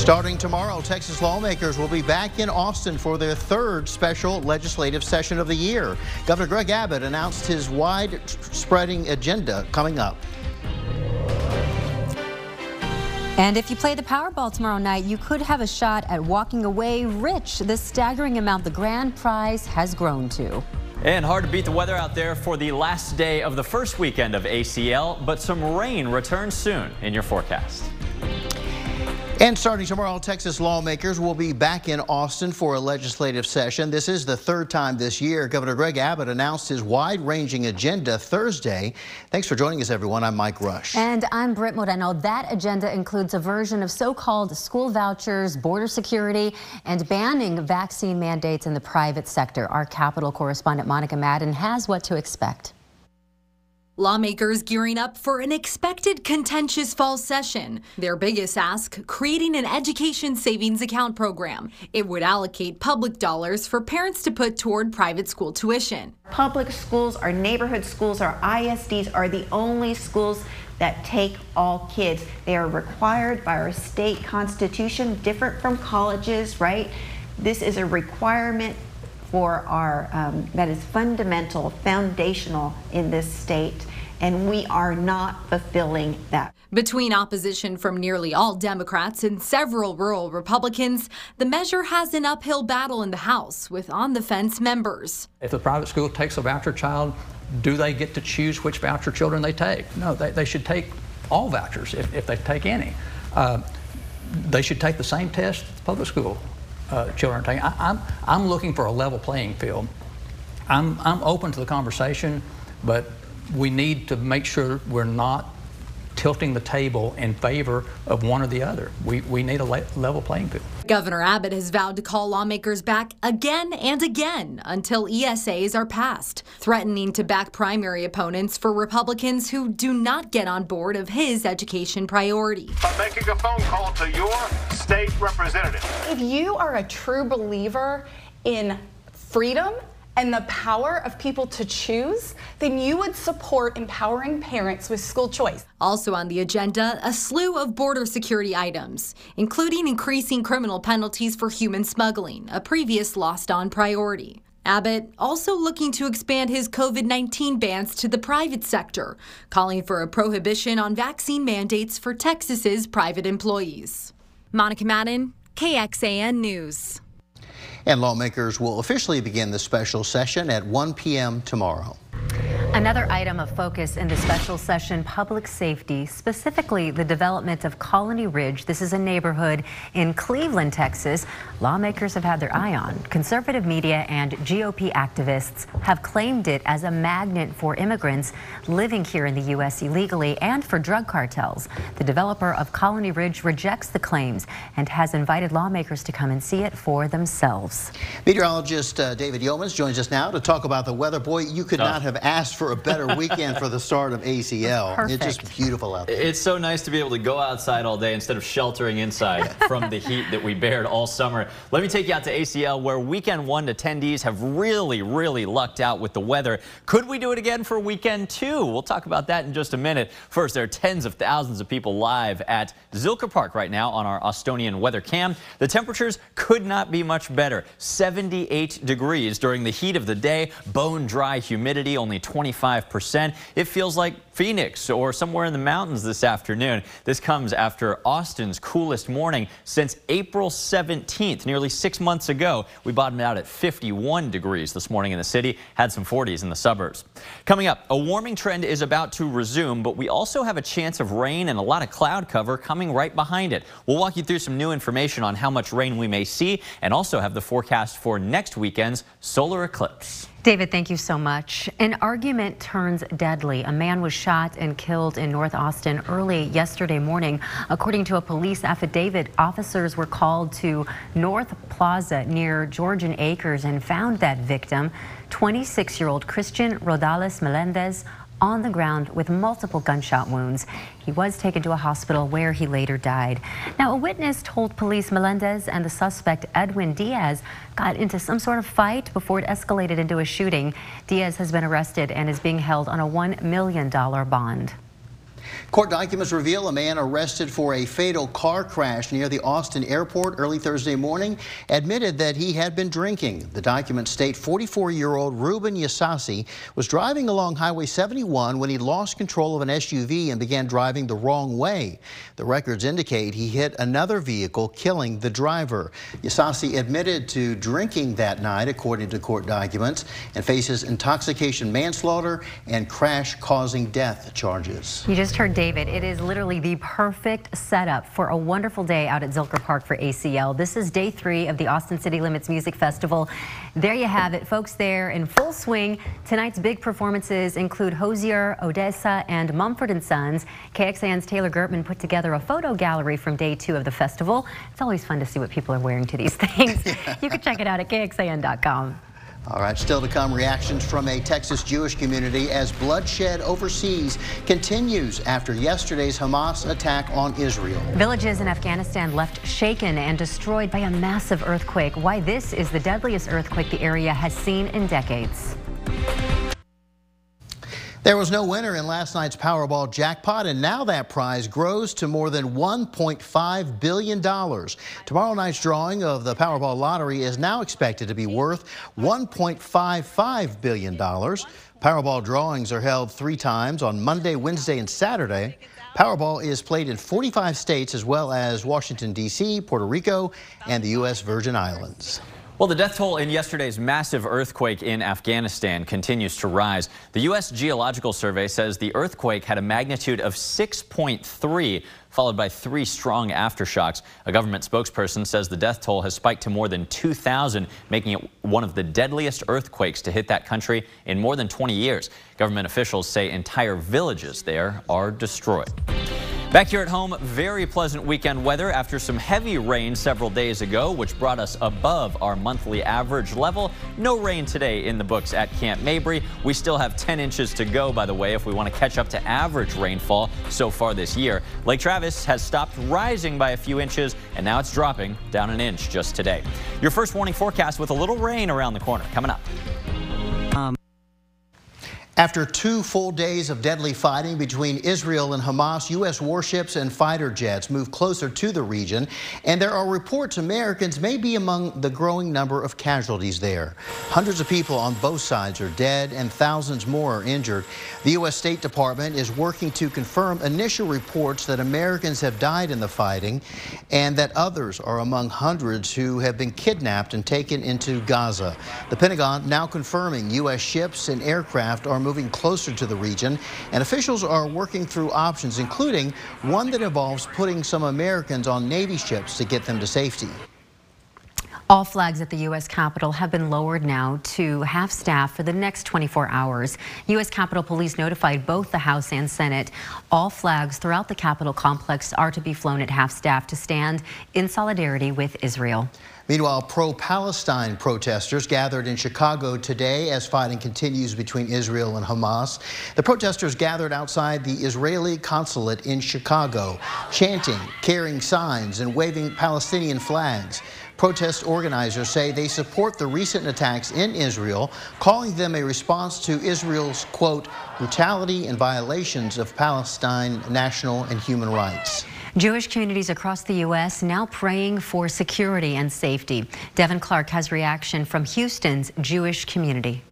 Starting tomorrow, Texas lawmakers will be back in Austin for their third special legislative session of the year. Governor Greg Abbott announced his wide-spreading agenda coming up. And if you play the Powerball tomorrow night, you could have a shot at walking away rich. The staggering amount the grand prize has grown to. And hard to beat the weather out there for the last day of the first weekend of ACL, but some rain returns soon in your forecast. And starting tomorrow, Texas lawmakers will be back in Austin for a legislative session. This is the third time this year. Governor Greg Abbott announced his wide-ranging agenda Thursday. Thanks for joining us, everyone. I'm Mike Rush. And I'm Britt Moreno. That agenda includes a version of so-called school vouchers, border security, and banning vaccine mandates in the private sector. Our Capitol correspondent Monica Madden has what to expect. Lawmakers gearing up for an expected contentious fall session. Their biggest ask creating an education savings account program. It would allocate public dollars for parents to put toward private school tuition. Public schools, our neighborhood schools, our ISDs are the only schools that take all kids. They are required by our state constitution, different from colleges, right? This is a requirement for our um, that is fundamental, foundational in this state and we are not fulfilling that. Between opposition from nearly all Democrats and several rural Republicans, the measure has an uphill battle in the House with on the fence members. If the private school takes a voucher child, do they get to choose which voucher children they take? No, they, they should take all vouchers if, if they take any. Uh, they should take the same test the public school uh, children take. I, I'm, I'm looking for a level playing field. I'm, I'm open to the conversation, but we need to make sure we're not tilting the table in favor of one or the other. We, we need a level playing field. Governor Abbott has vowed to call lawmakers back again and again until ESAs are passed, threatening to back primary opponents for Republicans who do not get on board of his education priority. By making a phone call to your state representative. If you are a true believer in freedom and the power of people to choose, then you would support empowering parents with school choice. Also on the agenda, a slew of border security items, including increasing criminal penalties for human smuggling, a previous lost on priority. Abbott also looking to expand his COVID 19 bans to the private sector, calling for a prohibition on vaccine mandates for Texas's private employees. Monica Madden, KXAN News. And lawmakers will officially begin the special session at 1 p.m. tomorrow. Another item of focus in the special session, public safety, specifically the development of Colony Ridge. This is a neighborhood in Cleveland, Texas. Lawmakers have had their eye on. Conservative media and GOP activists have claimed it as a magnet for immigrants living here in the U.S. illegally and for drug cartels. The developer of Colony Ridge rejects the claims and has invited lawmakers to come and see it for themselves. Meteorologist uh, David Yeomans joins us now to talk about the weather. Boy, you could not have asked for a better weekend for the start of ACL. Perfect. It's just beautiful out there. It's so nice to be able to go outside all day instead of sheltering inside from the heat that we bared all summer. Let me take you out to ACL where weekend one attendees have really, really lucked out with the weather. Could we do it again for weekend two? We'll talk about that in just a minute. First, there are tens of thousands of people live at Zilker Park right now on our Austonian weather cam. The temperatures could not be much better. 78 degrees during the heat of the day, bone dry humidity, only 25%. It feels like Phoenix or somewhere in the mountains this afternoon. This comes after Austin's coolest morning since April 17th, nearly six months ago. We bottomed out at 51 degrees this morning in the city, had some 40s in the suburbs. Coming up, a warming trend is about to resume, but we also have a chance of rain and a lot of cloud cover coming right behind it. We'll walk you through some new information on how much rain we may see and also have the forecast for next weekend's solar eclipse. David, thank you so much. An argument turns deadly. A man was shot and killed in North Austin early yesterday morning. According to a police affidavit, officers were called to North Plaza near Georgian Acres and found that victim, 26-year-old Christian Rodales Melendez, on the ground with multiple gunshot wounds. He was taken to a hospital where he later died. Now, a witness told police Melendez and the suspect Edwin Diaz got into some sort of fight before it escalated into a shooting. Diaz has been arrested and is being held on a $1 million bond. Court documents reveal a man arrested for a fatal car crash near the Austin airport early Thursday morning admitted that he had been drinking. The documents state 44-year-old Ruben Yasasi was driving along Highway 71 when he lost control of an SUV and began driving the wrong way. The records indicate he hit another vehicle, killing the driver. Yasasi admitted to drinking that night, according to court documents, and faces intoxication manslaughter and crash-causing death charges. You just heard David. It is literally the perfect setup for a wonderful day out at Zilker Park for ACL. This is day three of the Austin City Limits Music Festival. There you have it, folks there in full swing. Tonight's big performances include Hozier, ODESZA, and Mumford & Sons. KXAN's Taylor Gertman put together a photo gallery from day two of the festival. It's always fun to see what people are wearing to these things. you can check it out at KXAN.com. All right, still to come, reactions from a Texas Jewish community as bloodshed overseas continues after yesterday's Hamas attack on Israel. Villages in Afghanistan left shaken and destroyed by a massive earthquake. Why this is the deadliest earthquake the area has seen in decades. There was no winner in last night's Powerball jackpot, and now that prize grows to more than $1.5 billion. Tomorrow night's drawing of the Powerball lottery is now expected to be worth $1.55 billion. Powerball drawings are held three times on Monday, Wednesday, and Saturday. Powerball is played in 45 states as well as Washington, D.C., Puerto Rico, and the U.S. Virgin Islands. Well, the death toll in yesterday's massive earthquake in Afghanistan continues to rise. The U.S. Geological Survey says the earthquake had a magnitude of 6.3, followed by three strong aftershocks. A government spokesperson says the death toll has spiked to more than 2,000, making it one of the deadliest earthquakes to hit that country in more than 20 years. Government officials say entire villages there are destroyed. Back here at home, very pleasant weekend weather after some heavy rain several days ago, which brought us above our monthly average level. No rain today in the books at Camp Mabry. We still have 10 inches to go, by the way, if we want to catch up to average rainfall so far this year. Lake Travis has stopped rising by a few inches, and now it's dropping down an inch just today. Your first warning forecast with a little rain around the corner coming up. After two full days of deadly fighting between Israel and Hamas, U.S. warships and fighter jets move closer to the region, and there are reports Americans may be among the growing number of casualties there. Hundreds of people on both sides are dead, and thousands more are injured. The U.S. State Department is working to confirm initial reports that Americans have died in the fighting and that others are among hundreds who have been kidnapped and taken into Gaza. The Pentagon now confirming U.S. ships and aircraft are moving moving closer to the region, and officials are working through options, including one that involves putting some Americans on Navy ships to get them to safety. All flags at the U.S. Capitol have been lowered now to half staff for the next 24 hours. U.S. Capitol Police notified both the House and Senate. All flags throughout the Capitol complex are to be flown at half staff to stand in solidarity with Israel. Meanwhile, pro-Palestine protesters gathered in Chicago today as fighting continues between Israel and Hamas. The protesters gathered outside the Israeli consulate in Chicago, chanting, carrying signs, and waving Palestinian flags. Protest organizers say they support the recent attacks in Israel, calling them a response to Israel's, quote, brutality and violations of Palestine national and human rights. Jewish communities across the U.S. now praying for security and safety. Devin Clark has reaction from Houston's Jewish community.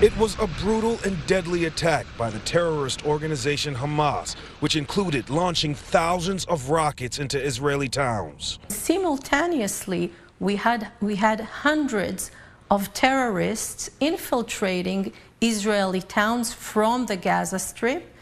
It was a brutal and deadly attack by the terrorist organization Hamas, which included launching thousands of rockets into Israeli towns. Simultaneously, we had, we had hundreds of terrorists infiltrating Israeli towns from the Gaza Strip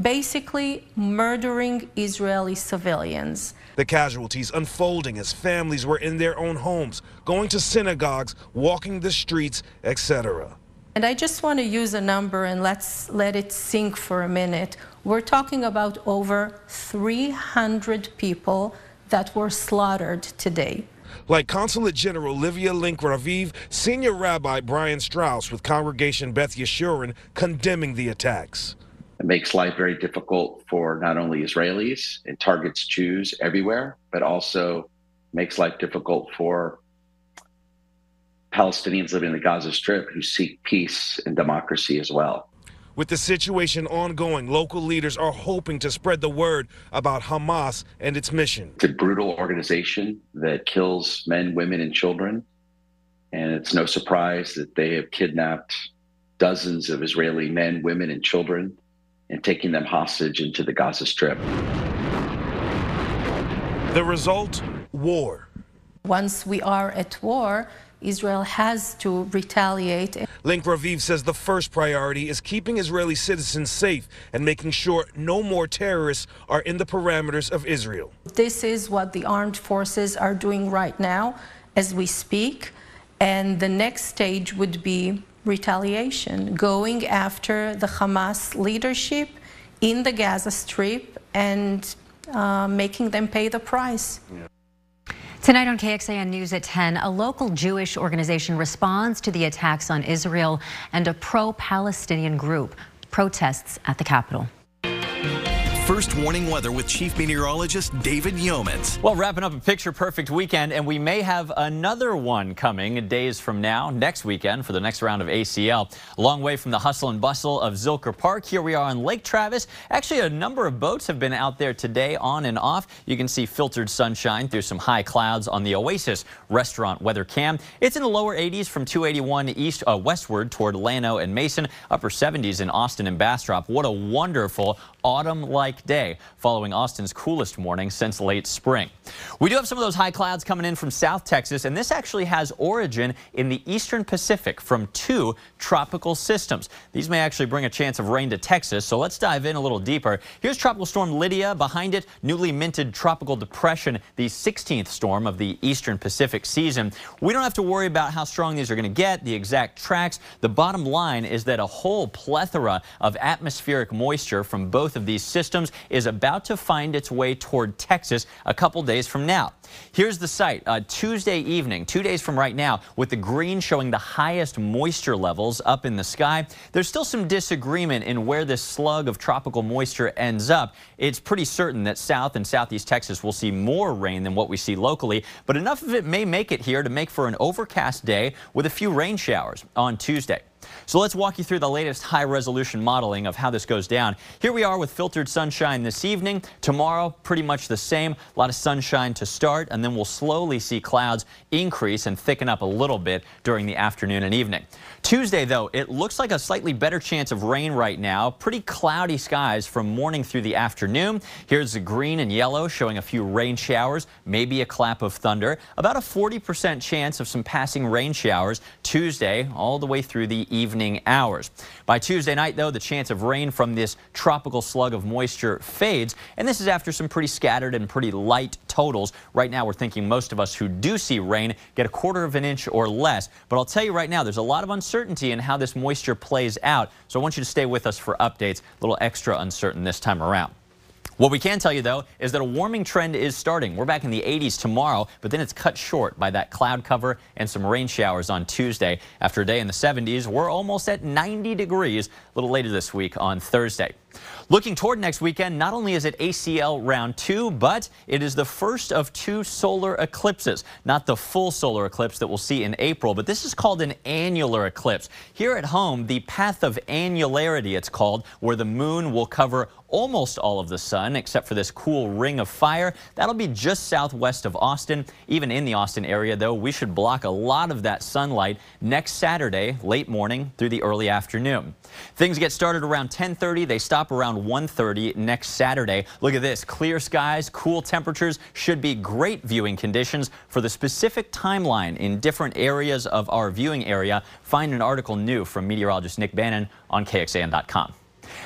basically murdering Israeli civilians. The casualties unfolding as families were in their own homes, going to synagogues, walking the streets, etc. And I just want to use a number and let's let it sink for a minute. We're talking about over 300 people that were slaughtered today. Like Consulate General Livia Link Raviv, Senior Rabbi Brian Strauss with Congregation Beth Yeshurun condemning the attacks. It makes life very difficult for not only Israelis and targets Jews everywhere, but also makes life difficult for Palestinians living in the Gaza Strip who seek peace and democracy as well. With the situation ongoing, local leaders are hoping to spread the word about Hamas and its mission. It's a brutal organization that kills men, women, and children. And it's no surprise that they have kidnapped dozens of Israeli men, women, and children and taking them hostage into the Gaza Strip. The result war. Once we are at war, Israel has to retaliate. Link Raviv says the first priority is keeping Israeli citizens safe and making sure no more terrorists are in the parameters of Israel. This is what the armed forces are doing right now as we speak. And the next stage would be retaliation, going after the Hamas leadership in the Gaza Strip and uh, making them pay the price. Yeah. Tonight on KXAN News at 10, a local Jewish organization responds to the attacks on Israel and a pro-Palestinian group protests at the Capitol. First warning weather with Chief Meteorologist David Yeomans. Well, wrapping up a picture perfect weekend, and we may have another one coming days from now, next weekend, for the next round of ACL. A long way from the hustle and bustle of Zilker Park. Here we are on Lake Travis. Actually, a number of boats have been out there today, on and off. You can see filtered sunshine through some high clouds on the Oasis restaurant weather cam. It's in the lower 80s from 281 east uh, westward toward Llano and Mason, upper 70s in Austin and Bastrop. What a wonderful autumn-like day following Austin's coolest morning since late spring. We do have some of those high clouds coming in from South Texas, and this actually has origin in the eastern Pacific from two tropical systems. These may actually bring a chance of rain to Texas, so let's dive in a little deeper. Here's Tropical Storm Lydia. Behind it, newly minted Tropical Depression, the 16th storm of the eastern Pacific season. We don't have to worry about how strong these are going to get, the exact tracks. The bottom line is that a whole plethora of atmospheric moisture from both both of these systems is about to find its way toward Texas a couple days from now. Here's the site uh, Tuesday evening, two days from right now, with the green showing the highest moisture levels up in the sky. There's still some disagreement in where this slug of tropical moisture ends up. It's pretty certain that south and southeast Texas will see more rain than what we see locally, but enough of it may make it here to make for an overcast day with a few rain showers on Tuesday. So let's walk you through the latest high resolution modeling of how this goes down. Here we are with filtered sunshine this evening. Tomorrow, pretty much the same. A lot of sunshine to start, and then we'll slowly see clouds increase and thicken up a little bit during the afternoon and evening. Tuesday, though, it looks like a slightly better chance of rain right now. Pretty cloudy skies from morning through the afternoon. Here's the green and yellow showing a few rain showers, maybe a clap of thunder. About a 40% chance of some passing rain showers Tuesday all the way through the evening hours. By Tuesday night, though, the chance of rain from this tropical slug of moisture fades, and this is after some pretty scattered and pretty light totals. Right now, we're thinking most of us who do see rain get a quarter of an inch or less. But I'll tell you right now, there's a lot of uncertainty in how this moisture plays out, so I want you to stay with us for updates. A little extra uncertain this time around. What we can tell you, though, is that a warming trend is starting. We're back in the 80s tomorrow, but then it's cut short by that cloud cover and some rain showers on Tuesday. After a day in the 70s, we're almost at 90 degrees a little later this week on Thursday. Looking toward next weekend, not only is it ACL round two, but it is the first of two solar eclipses. Not the full solar eclipse that we'll see in April, but this is called an annular eclipse. Here at home, the path of annularity, it's called, where the moon will cover almost all of the sun except for this cool ring of fire. That'll be just southwest of Austin. Even in the Austin area, though, we should block a lot of that sunlight next Saturday, late morning through the early afternoon. Things get started around 1030. They stop around 1.30 next Saturday. Look at this. Clear skies, cool temperatures should be great viewing conditions for the specific timeline in different areas of our viewing area. Find an article new from meteorologist Nick Bannin on KXAN.com.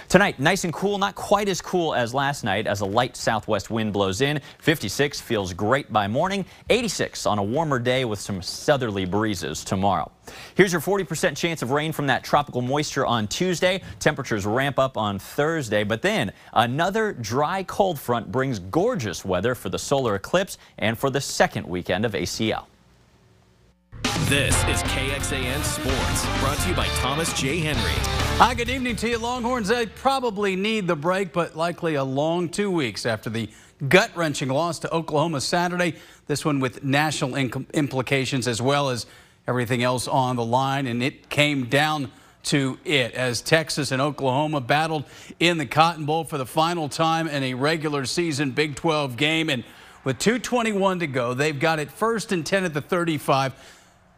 Tonight, nice and cool, not quite as cool as last night as a light southwest wind blows in. 56 feels great by morning, 86 on a warmer day with some southerly breezes tomorrow. Here's your 40% chance of rain from that tropical moisture on Tuesday. Temperatures ramp up on Thursday, but then another dry cold front brings gorgeous weather for the solar eclipse and for the second weekend of ACL. This is KXAN Sports, brought to you by Thomas J. Henry. Hi, good evening to you. Longhorns, they probably need the break, but likely a long two weeks after the gut-wrenching loss to Oklahoma Saturday. This one with national implications as well as everything else on the line, and it came down to it as Texas and Oklahoma battled in the Cotton Bowl for the final time in a regular season Big 12 game. And with 2.21 to go, they've got it first and 10 at the 35.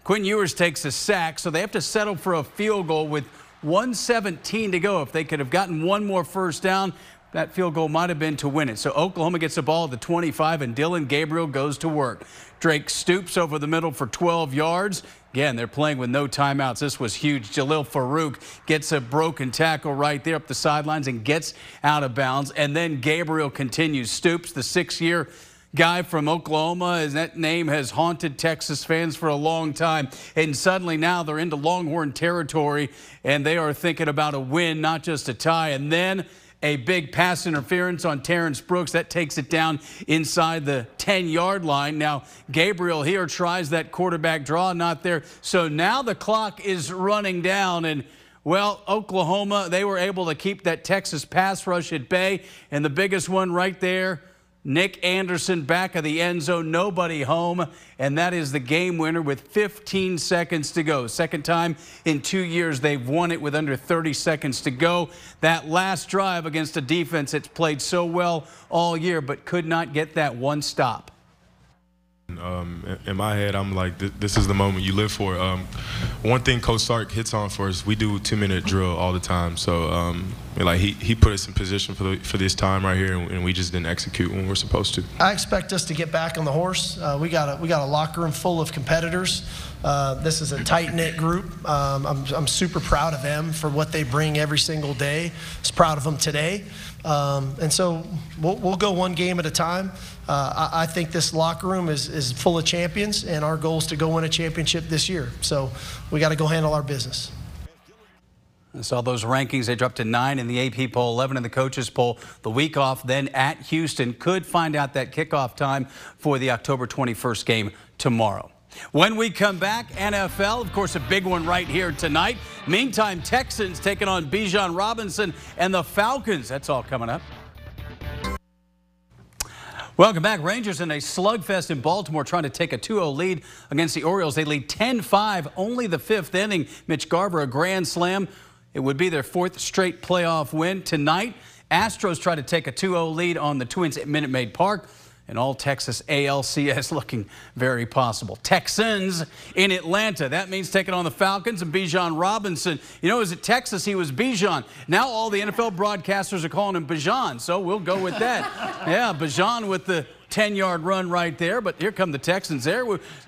Quinn Ewers takes a sack, so they have to settle for a field goal with 117 to go. If they could have gotten one more first down, that field goal might have been to win it. So Oklahoma gets the ball at the 25, and Dillon Gabriel goes to work. Drake Stoops over the middle for 12 yards. Again, they're playing with no timeouts. This was huge. Jalil Farooq gets a broken tackle right there up the sidelines and gets out of bounds. And then Gabriel continues. Stoops, the six-year guy from Oklahoma, and that name has haunted Texas fans for a long time. And suddenly now they're into Longhorn territory, and they are thinking about a win, not just a tie. And then a big pass interference on Terrance Brooks. That takes it down inside the 10 yard line. Now, Gabriel here tries that quarterback draw, not there. So now the clock is running down. And well, Oklahoma, they were able to keep that Texas pass rush at bay. And the biggest one right there Nic Anderson back of the end zone, nobody home, and that is the game winner with 15 seconds to go. Second time in two years they've won it with under 30 seconds to go. That last drive against a defense that's played so well all year but could not get that one stop. Um, in my head, I'm like, this is the moment you live for. Um, one thing Coach Sark hits on for us, we do two minute drill all the time. So, um, like he, he put us in position for the, for this time right here, and, we just didn't execute when we're supposed to. I expect us to get back on the horse. Uh, we got a we got a locker room full of competitors. Uh, this is a tight knit group. Um, I'm I'm super proud of them for what they bring every single day. I was proud of them today. Um, and so we'll, we'll, go one game at a time. Uh, I, I, think this locker room is, is full of champions, and our goal is to go win a championship this year. So we got to go handle our business. I saw those rankings. They dropped to nine in the AP poll, 11 in the coaches poll. The week off, then at Houston. Could find out that kickoff time for the October 21st game tomorrow. When we come back, NFL, of course, a big one right here tonight. Meantime, Texans taking on Bijan Robinson and the Falcons. That's all coming up. Welcome back. Rangers in a slugfest in Baltimore trying to take a 2-0 lead against the Orioles. They lead 10-5, only the fifth inning. Mitch Garver, a grand slam. It would be their fourth straight playoff win tonight. Astros try to take a 2-0 lead on the Twins at Minute Maid Park and all Texas ALCS looking very possible. Texans in Atlanta. That means taking on the Falcons and Bijan Robinson. You know, is it Texas? He was Bijan. Now all the NFL broadcasters are calling him Bijan, so we'll go with that. yeah, Bijan with the 10-yard run right there, but here come the Texans there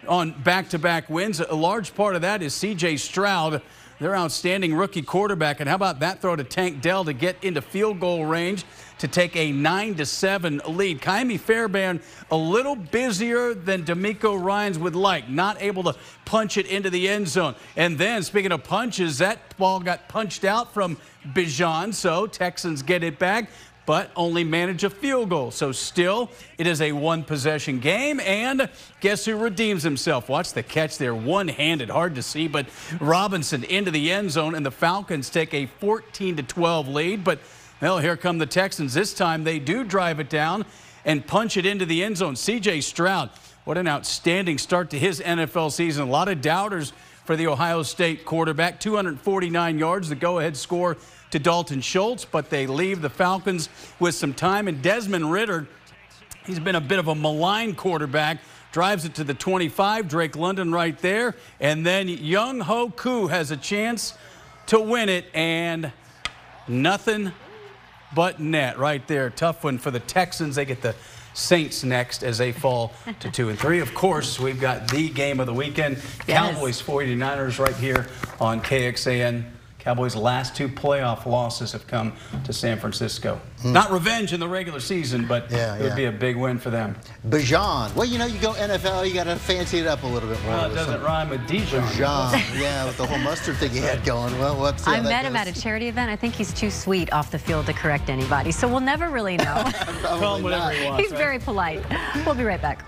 on back-to-back -back wins. A large part of that is C.J. Stroud, their outstanding rookie quarterback. And how about that throw to Tank Dell to get into field goal range? To take a 9 to 7 lead. Ka'imi Fairbairn a little busier than DeMeco Ryans would like, not able to punch it into the end zone. And then, speaking of punches, that ball got punched out from Bijan, so Texans get it back but only manage a field goal. So still, it is a one-possession game, and guess who redeems himself? Watch the catch there, one-handed, hard to see, but Robinson into the end zone, and the Falcons take a 14 to 12 lead, but well, here come the Texans. This time they do drive it down and punch it into the end zone. C.J. Stroud, what an outstanding start to his NFL season. A lot of doubters for the Ohio State quarterback. 249 yards, the go-ahead score to Dalton Schultz, but they leave the Falcons with some time. And Desmond Ridder, he's been a bit of a maligned quarterback. Drives it to the 25. Drake London right there. And then Younghoe Koo has a chance to win it. And nothing but net right there. Tough one for the Texans. They get the Saints next as they fall to two and three. Of course, we've got the game of the weekend. Yes. Cowboys 49ers right here on KXAN. Cowboys' last two playoff losses have come to San Francisco. Mm. Not revenge in the regular season, but yeah, it would be a big win for them. Bijan. Well, you know, you go NFL, you got to fancy it up a little bit more. Well, it doesn't some... rhyme with Dijon. Bijan. yeah, with the whole mustard thing he had going. Well, let's see I met him at a charity event. I think he's too sweet off the field to correct anybody, so we'll never really know. Call him whatever he wants. He's right? very polite. We'll be right back.